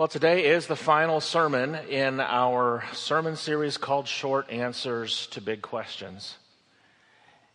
Well, today is the final sermon in our sermon series called Short Answers to Big Questions.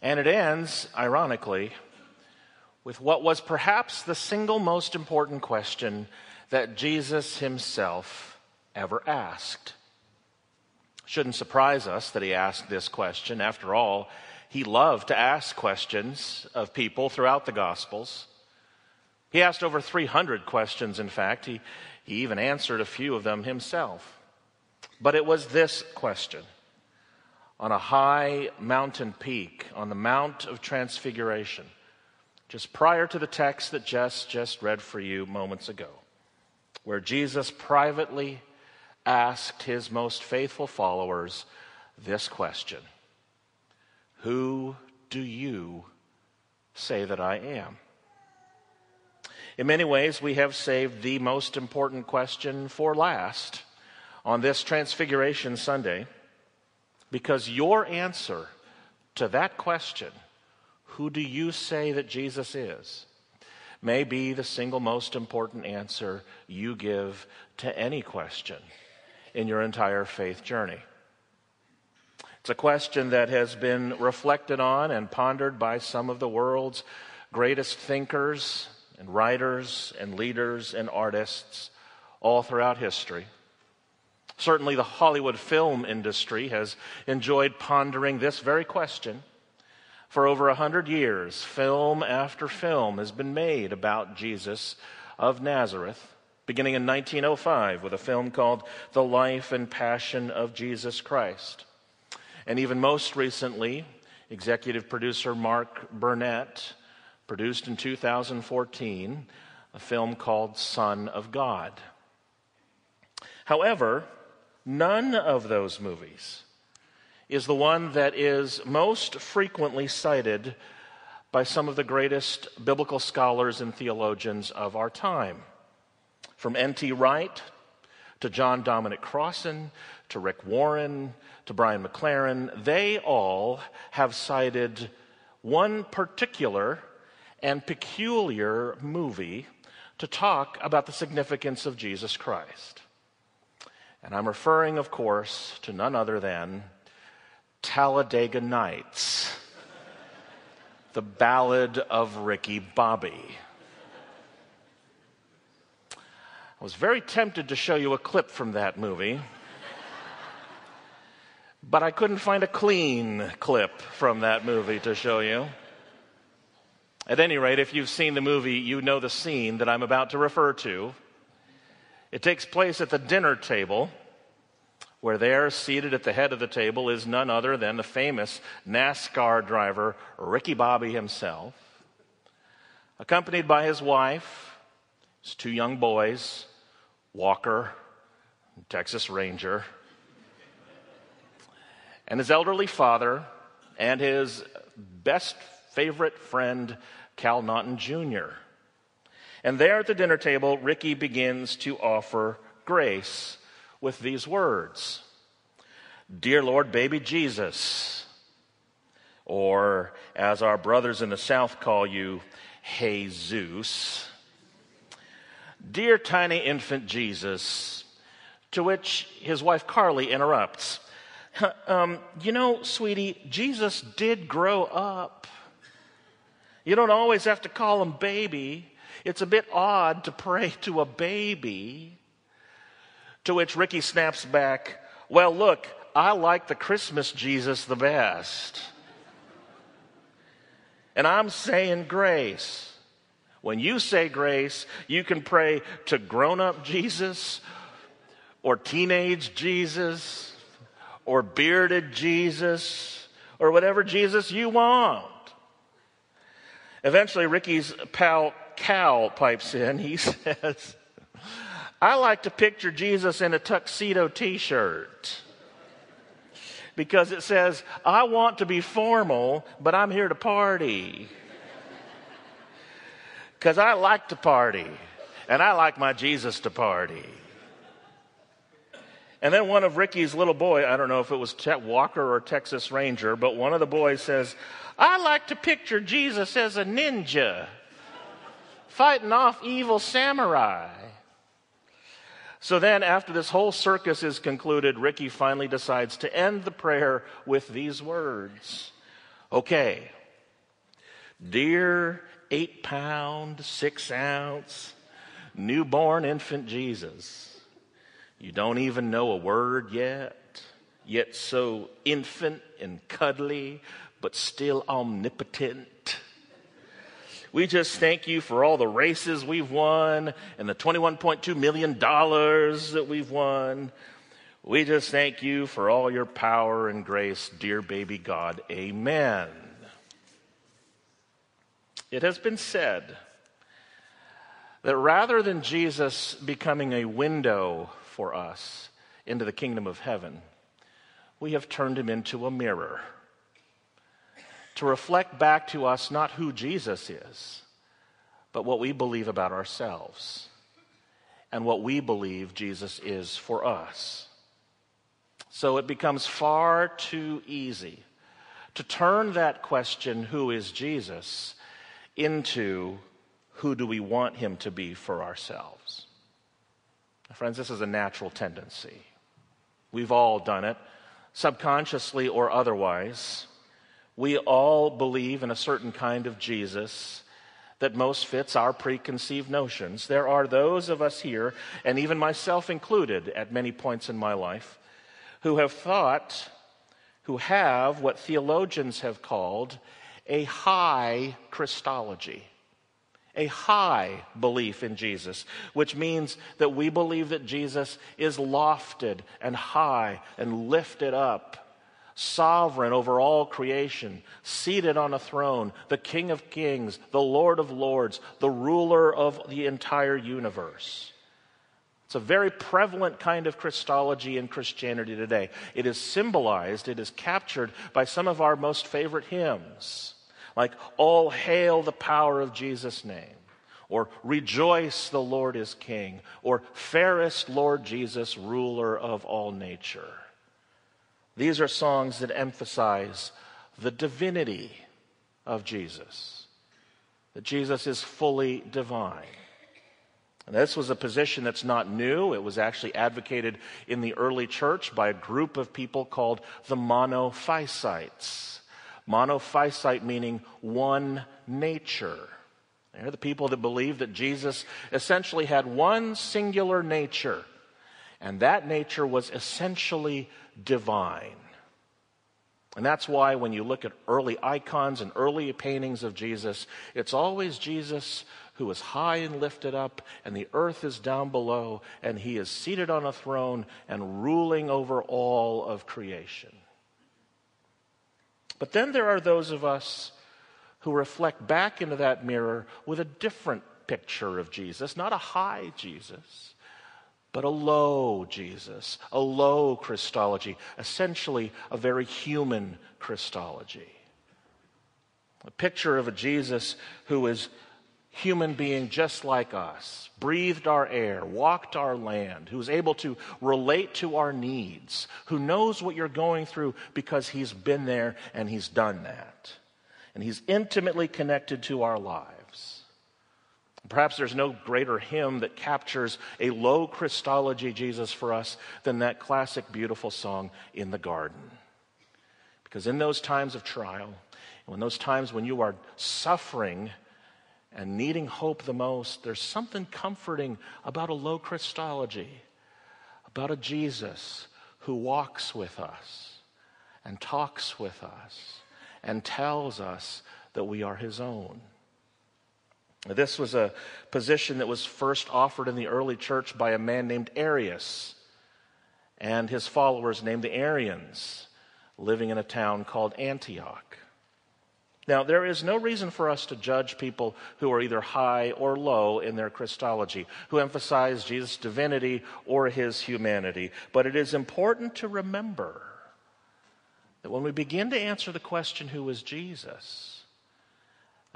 And it ends, ironically, with what was perhaps the single most important question that Jesus himself ever asked. Shouldn't surprise us that he asked this question. After all, he loved to ask questions of people throughout the Gospels. He asked over 300 questions, in fact. He he even answered a few of them himself. But it was this question on a high mountain peak on the Mount of Transfiguration, just prior to the text that Jess just read for you moments ago, where Jesus privately asked his most faithful followers this question Who do you say that I am? In many ways, we have saved the most important question for last on this Transfiguration Sunday because your answer to that question, who do you say that Jesus is, may be the single most important answer you give to any question in your entire faith journey. It's a question that has been reflected on and pondered by some of the world's greatest thinkers and writers and leaders and artists all throughout history. Certainly, the Hollywood film industry has enjoyed pondering this very question. For over a hundred years, film after film has been made about Jesus of Nazareth, beginning in 1905 with a film called The Life and Passion of Jesus Christ. And even most recently, executive producer Mark Burnett produced in 2014 a film called Son of God. However, none of those movies is the one that is most frequently cited by some of the greatest biblical scholars and theologians of our time. From N.T. Wright to John Dominic Crossan to Rick Warren to Brian McLaren, they all have cited one particular and peculiar movie to talk about the significance of Jesus Christ. And I'm referring, of course, to none other than Talladega Nights, the Ballad of Ricky Bobby. I was very tempted to show you a clip from that movie, but I couldn't find a clean clip from that movie to show you. At any rate, if you've seen the movie, you know the scene that I'm about to refer to. It takes place at the dinner table, where there, seated at the head of the table, is none other than the famous NASCAR driver Ricky Bobby himself, accompanied by his wife, his two young boys, Walker, Texas Ranger, and his elderly father, and his best favorite friend, Cal Naughton Jr. And there at the dinner table, Ricky begins to offer grace with these words Dear Lord, baby Jesus, or as our brothers in the South call you, Jesus. Dear tiny infant Jesus, to which his wife Carly interrupts. Um, you know, sweetie, Jesus did grow up. You don't always have to call him baby. It's a bit odd to pray to a baby. To which Ricky snaps back, Well, look, I like the Christmas Jesus the best. And I'm saying grace. When you say grace, you can pray to grown up Jesus or teenage Jesus or bearded Jesus or whatever Jesus you want. Eventually, Ricky's pal Cal pipes in. He says, I like to picture Jesus in a tuxedo t shirt because it says, I want to be formal, but I'm here to party. Because I like to party, and I like my Jesus to party. And then one of Ricky's little boy, I don't know if it was Chet Walker or Texas Ranger, but one of the boys says, I like to picture Jesus as a ninja fighting off evil samurai. So then, after this whole circus is concluded, Ricky finally decides to end the prayer with these words Okay, dear eight pound, six ounce, newborn infant Jesus, you don't even know a word yet, yet so infant and cuddly, but still omnipotent we just thank you for all the races we've won and the $21.2 million that we've won. We just thank you for all your power and grace, dear baby God. Amen. It has been said that rather than Jesus becoming a window for us into the kingdom of heaven, we have turned him into a mirror to reflect back to us not who Jesus is, but what we believe about ourselves and what we believe Jesus is for us. So it becomes far too easy to turn that question, who is Jesus, into who do we want him to be for ourselves. Friends, this is a natural tendency. We've all done it, subconsciously or otherwise. We all believe in a certain kind of Jesus that most fits our preconceived notions. There are those of us here, and even myself included at many points in my life, who have thought, who have what theologians have called a high Christology. A high belief in Jesus, which means that we believe that Jesus is lofted and high and lifted up sovereign over all creation, seated on a throne, the King of kings, the Lord of lords, the ruler of the entire universe. It's a very prevalent kind of Christology in Christianity today. It is symbolized, it is captured by some of our most favorite hymns, like All Hail the Power of Jesus' Name, or Rejoice the Lord is King, or Fairest Lord Jesus, Ruler of all nature. These are songs that emphasize the divinity of Jesus, that Jesus is fully divine. And this was a position that's not new. It was actually advocated in the early church by a group of people called the Monophysites. Monophysite meaning one nature. They're the people that believe that Jesus essentially had one singular nature, and that nature was essentially divine. And that's why when you look at early icons and early paintings of Jesus, it's always Jesus who is high and lifted up, and the earth is down below, and he is seated on a throne and ruling over all of creation. But then there are those of us who reflect back into that mirror with a different picture of Jesus, not a high Jesus, but a low Jesus, a low Christology, essentially a very human Christology. A picture of a Jesus who is human being just like us, breathed our air, walked our land, who's able to relate to our needs, who knows what you're going through because he's been there and he's done that. And he's intimately connected to our lives. Perhaps there's no greater hymn that captures a low Christology Jesus for us than that classic, beautiful song, In the Garden. Because in those times of trial, in those times when you are suffering and needing hope the most, there's something comforting about a low Christology, about a Jesus who walks with us and talks with us and tells us that we are his own. This was a position that was first offered in the early church by a man named Arius and his followers named the Arians, living in a town called Antioch. Now, there is no reason for us to judge people who are either high or low in their Christology, who emphasize Jesus' divinity or his humanity. But it is important to remember that when we begin to answer the question, who is Jesus?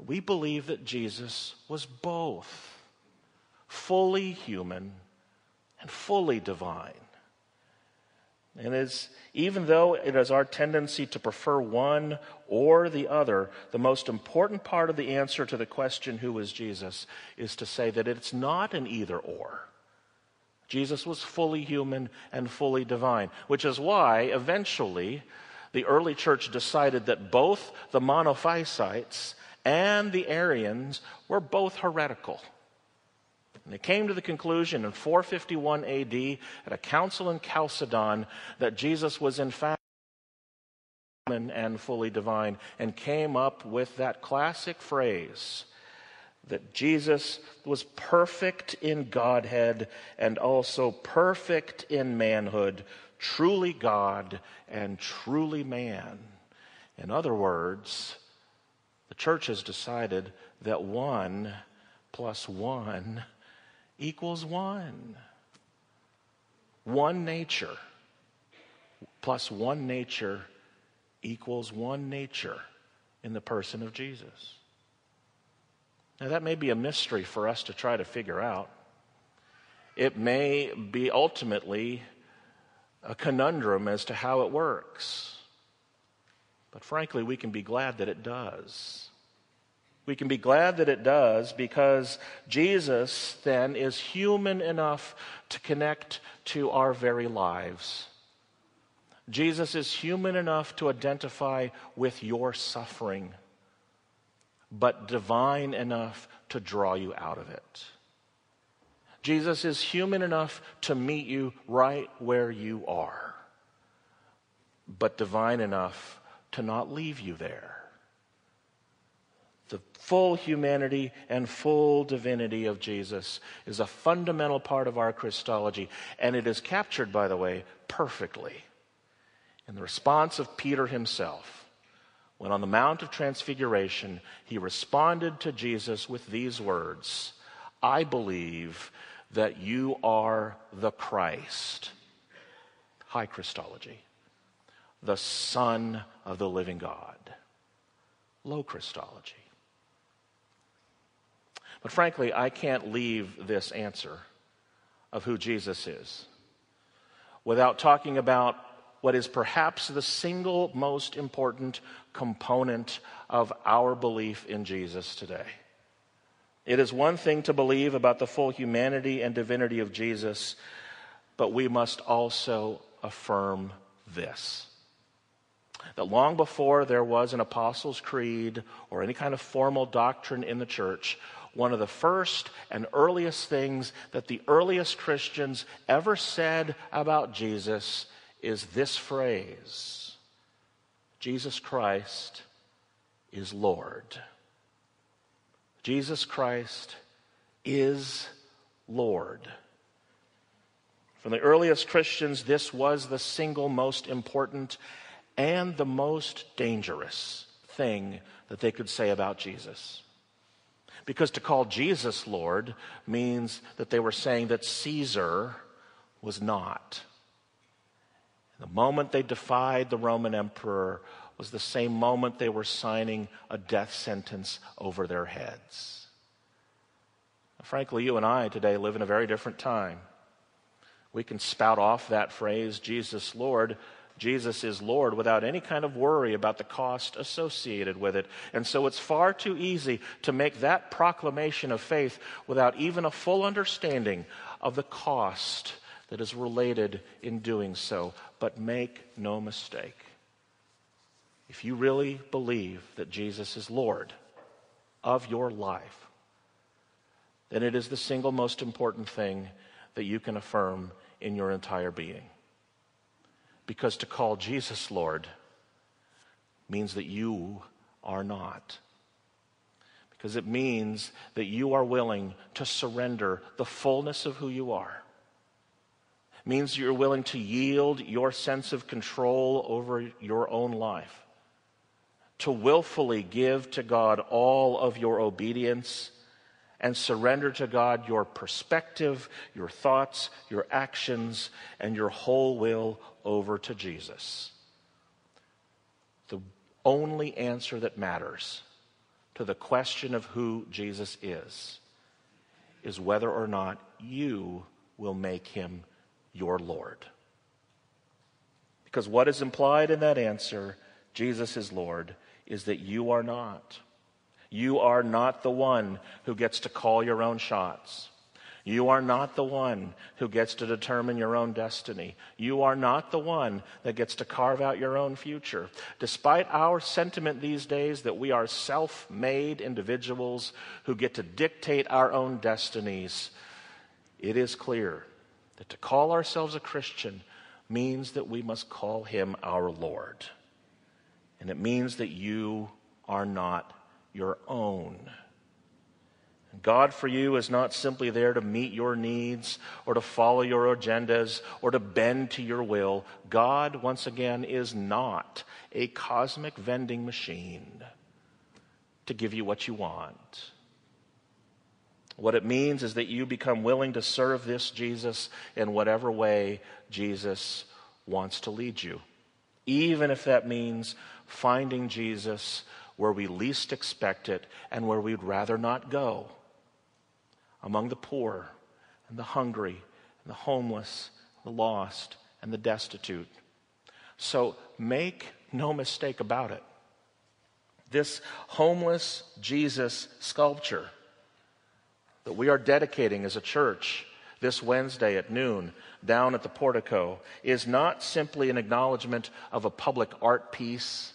We believe that Jesus was both fully human and fully divine. And as, even though it is our tendency to prefer one or the other, the most important part of the answer to the question, who is Jesus, is to say that it's not an either or. Jesus was fully human and fully divine, which is why eventually the early church decided that both the monophysites and the Arians were both heretical. And they came to the conclusion in 451 AD at a council in Chalcedon that Jesus was in fact human and fully divine and came up with that classic phrase that Jesus was perfect in Godhead and also perfect in manhood, truly God and truly man. In other words, the church has decided that one plus one equals one. One nature plus one nature equals one nature in the person of Jesus. Now, that may be a mystery for us to try to figure out. It may be ultimately a conundrum as to how it works. But frankly, we can be glad that it does. We can be glad that it does because Jesus then is human enough to connect to our very lives. Jesus is human enough to identify with your suffering, but divine enough to draw you out of it. Jesus is human enough to meet you right where you are, but divine enough to not leave you there. The full humanity and full divinity of Jesus is a fundamental part of our Christology, and it is captured, by the way, perfectly in the response of Peter himself. When on the Mount of Transfiguration, he responded to Jesus with these words I believe that you are the Christ. High Christology. The Son of the living God. Low Christology. But frankly, I can't leave this answer of who Jesus is without talking about what is perhaps the single most important component of our belief in Jesus today. It is one thing to believe about the full humanity and divinity of Jesus, but we must also affirm this that long before there was an Apostles' Creed or any kind of formal doctrine in the church, one of the first and earliest things that the earliest Christians ever said about Jesus is this phrase Jesus Christ is Lord. Jesus Christ is Lord. From the earliest Christians, this was the single most important and the most dangerous thing that they could say about Jesus. Because to call Jesus Lord means that they were saying that Caesar was not. The moment they defied the Roman emperor was the same moment they were signing a death sentence over their heads. Frankly, you and I today live in a very different time. We can spout off that phrase, Jesus Lord, Jesus is Lord without any kind of worry about the cost associated with it. And so it's far too easy to make that proclamation of faith without even a full understanding of the cost that is related in doing so. But make no mistake. If you really believe that Jesus is Lord of your life, then it is the single most important thing that you can affirm in your entire being. Because to call Jesus Lord means that you are not. Because it means that you are willing to surrender the fullness of who you are means you're willing to yield your sense of control over your own life, to willfully give to God all of your obedience and surrender to God your perspective, your thoughts, your actions, and your whole will over to Jesus. The only answer that matters to the question of who Jesus is is whether or not you will make him your Lord. Because what is implied in that answer, Jesus is Lord, is that you are not. You are not the one who gets to call your own shots. You are not the one who gets to determine your own destiny. You are not the one that gets to carve out your own future. Despite our sentiment these days that we are self made individuals who get to dictate our own destinies, it is clear that to call ourselves a Christian means that we must call him our Lord. And it means that you are not your own. God for you is not simply there to meet your needs or to follow your agendas or to bend to your will. God, once again, is not a cosmic vending machine to give you what you want. What it means is that you become willing to serve this Jesus in whatever way Jesus wants to lead you, even if that means finding Jesus where we least expect it and where we'd rather not go among the poor and the hungry and the homeless, the lost and the destitute. So make no mistake about it. This homeless Jesus sculpture that we are dedicating as a church this Wednesday at noon down at the portico is not simply an acknowledgement of a public art piece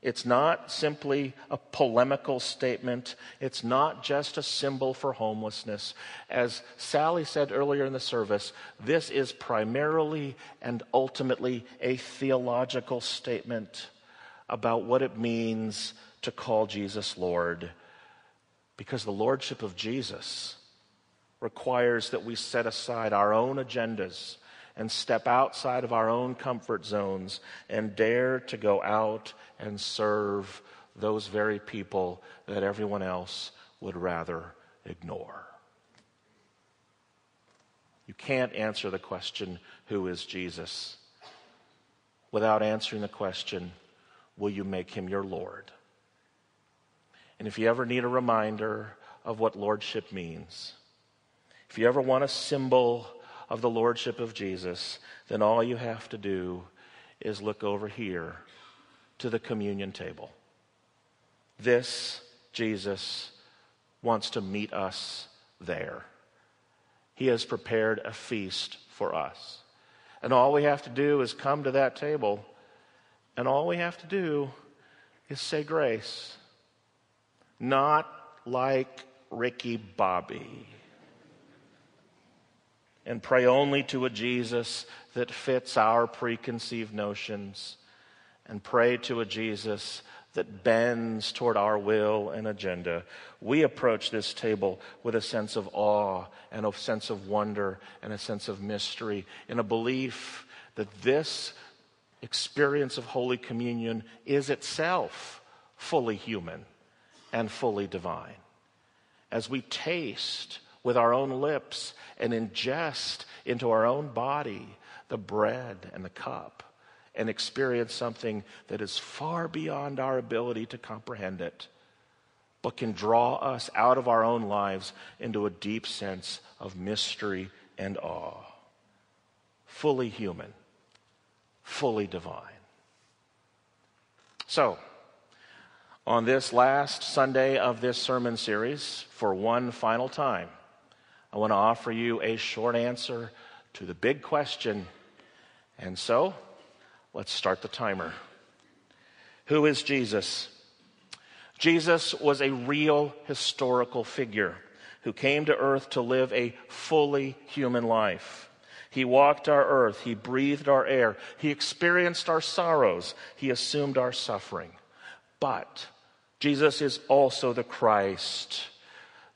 it's not simply a polemical statement. It's not just a symbol for homelessness. As Sally said earlier in the service, this is primarily and ultimately a theological statement about what it means to call Jesus Lord. Because the Lordship of Jesus requires that we set aside our own agendas and step outside of our own comfort zones and dare to go out and serve those very people that everyone else would rather ignore. You can't answer the question, Who is Jesus? without answering the question, Will you make him your Lord? And if you ever need a reminder of what lordship means, if you ever want a symbol of the lordship of Jesus, then all you have to do is look over here to the communion table. This Jesus wants to meet us there. He has prepared a feast for us. And all we have to do is come to that table, and all we have to do is say grace. Not like Ricky Bobby and pray only to a Jesus that fits our preconceived notions, and pray to a Jesus that bends toward our will and agenda. We approach this table with a sense of awe and a sense of wonder and a sense of mystery, in a belief that this experience of Holy Communion is itself fully human and fully divine. As we taste with our own lips and ingest into our own body the bread and the cup and experience something that is far beyond our ability to comprehend it, but can draw us out of our own lives into a deep sense of mystery and awe. Fully human, fully divine. So, on this last Sunday of this sermon series, for one final time, I want to offer you a short answer to the big question. And so, let's start the timer. Who is Jesus? Jesus was a real historical figure who came to earth to live a fully human life. He walked our earth. He breathed our air. He experienced our sorrows. He assumed our suffering. But Jesus is also the Christ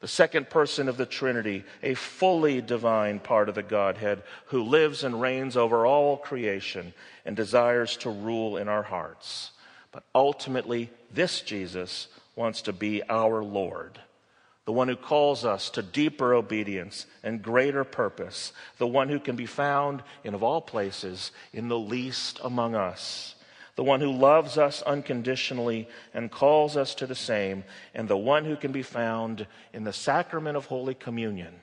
the second person of the Trinity, a fully divine part of the Godhead who lives and reigns over all creation and desires to rule in our hearts. But ultimately, this Jesus wants to be our Lord, the one who calls us to deeper obedience and greater purpose, the one who can be found in, of all places, in the least among us the one who loves us unconditionally and calls us to the same, and the one who can be found in the sacrament of Holy Communion,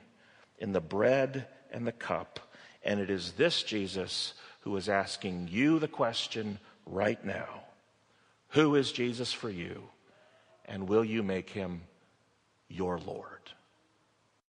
in the bread and the cup. And it is this Jesus who is asking you the question right now Who is Jesus for you? And will you make him your Lord?